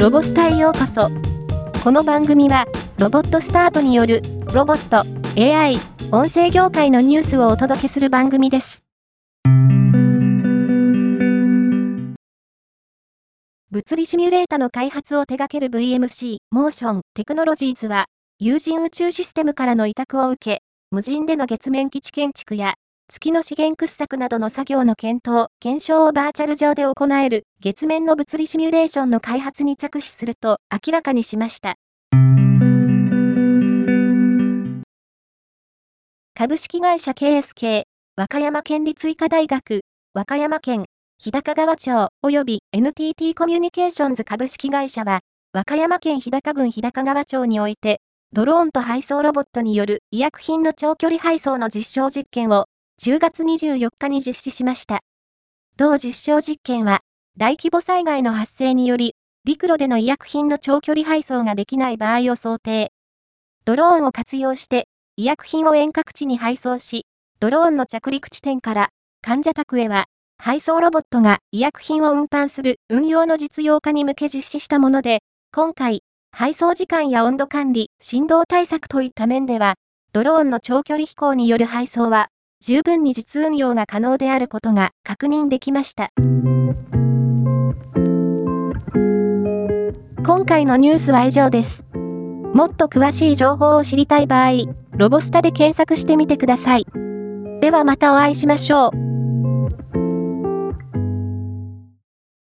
ロボスタへようこそ。この番組は、ロボットスタートによる、ロボット、AI、音声業界のニュースをお届けする番組です。物理シミュレータの開発を手掛ける VMC、モーション、テクノロジーズは、有人宇宙システムからの委託を受け、無人での月面基地建築や月の資源掘削などの作業の検討、検証をバーチャル上で行える月面の物理シミュレーションの開発に着手すると明らかにしました。株式会社 KSK、和歌山県立医科大学、和歌山県、日高川町及び NTT コミュニケーションズ株式会社は、和歌山県日高郡日高川町において、ドローンと配送ロボットによる医薬品の長距離配送の実証実験を10月24日に実施しました。同実証実験は、大規模災害の発生により、陸路での医薬品の長距離配送ができない場合を想定。ドローンを活用して、医薬品を遠隔地に配送し、ドローンの着陸地点から患者宅へは、配送ロボットが医薬品を運搬する運用の実用化に向け実施したもので、今回、配送時間や温度管理、振動対策といった面では、ドローンの長距離飛行による配送は十分に実運用が可能であることが確認できました。今回のニュースは以上です。もっと詳しい情報を知りたい場合、ロボスタで検索してみてください。ではまたお会いしましょう。